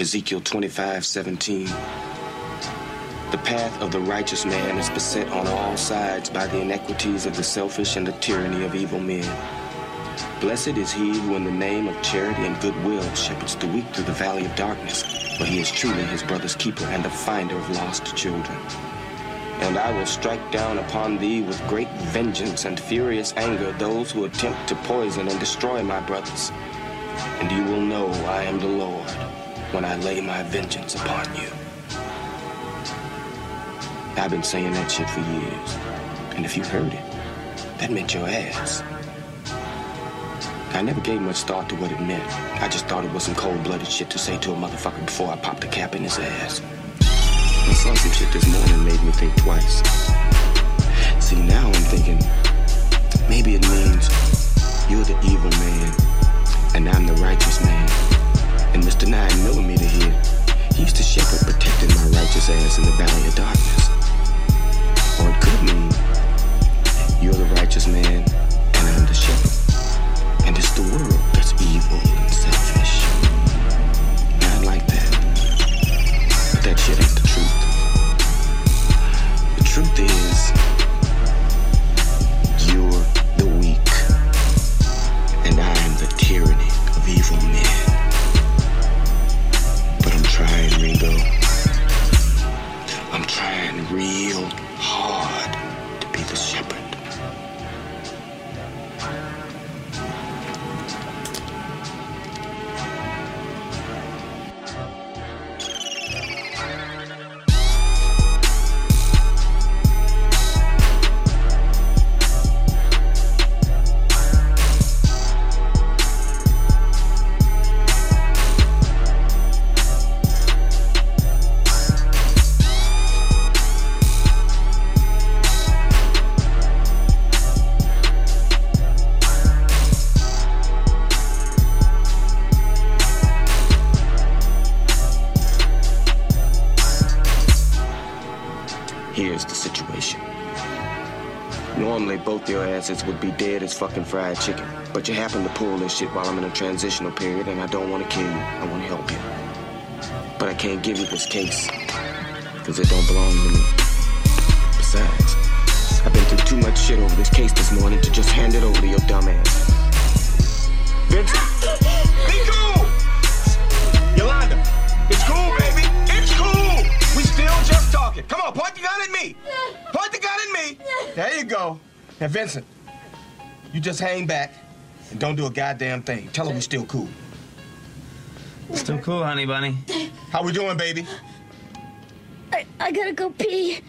Ezekiel 25, 17. The path of the righteous man is beset on all sides by the inequities of the selfish and the tyranny of evil men. Blessed is he who, in the name of charity and goodwill, shepherds the weak through the valley of darkness, for he is truly his brother's keeper and the finder of lost children. And I will strike down upon thee with great vengeance and furious anger those who attempt to poison and destroy my brothers. And you will know I am the Lord when I lay my vengeance upon you. I've been saying that shit for years. And if you heard it, that meant your ass. I never gave much thought to what it meant. I just thought it was some cold-blooded shit to say to a motherfucker before I popped a cap in his ass. I saw some shit this morning made me think twice. See, now I'm thinking, maybe it means you're the evil man, and I'm the righteous man. And Mr. 9 Millimeter here, he used to shepherd protecting my righteous ass in the valley of darkness. Trying Here's the situation. Normally, both your asses would be dead as fucking fried chicken. But you happen to pull this shit while I'm in a transitional period, and I don't want to kill you. I want to help you. But I can't give you this case, because it don't belong to me. Besides, I've been through too much shit over this case this morning to just hand it over to your dumb ass. Vincent! There you go. Now, Vincent, you just hang back and don't do a goddamn thing. Tell her we're still cool. Still cool, honey bunny. How we doing, baby? I, I gotta go pee.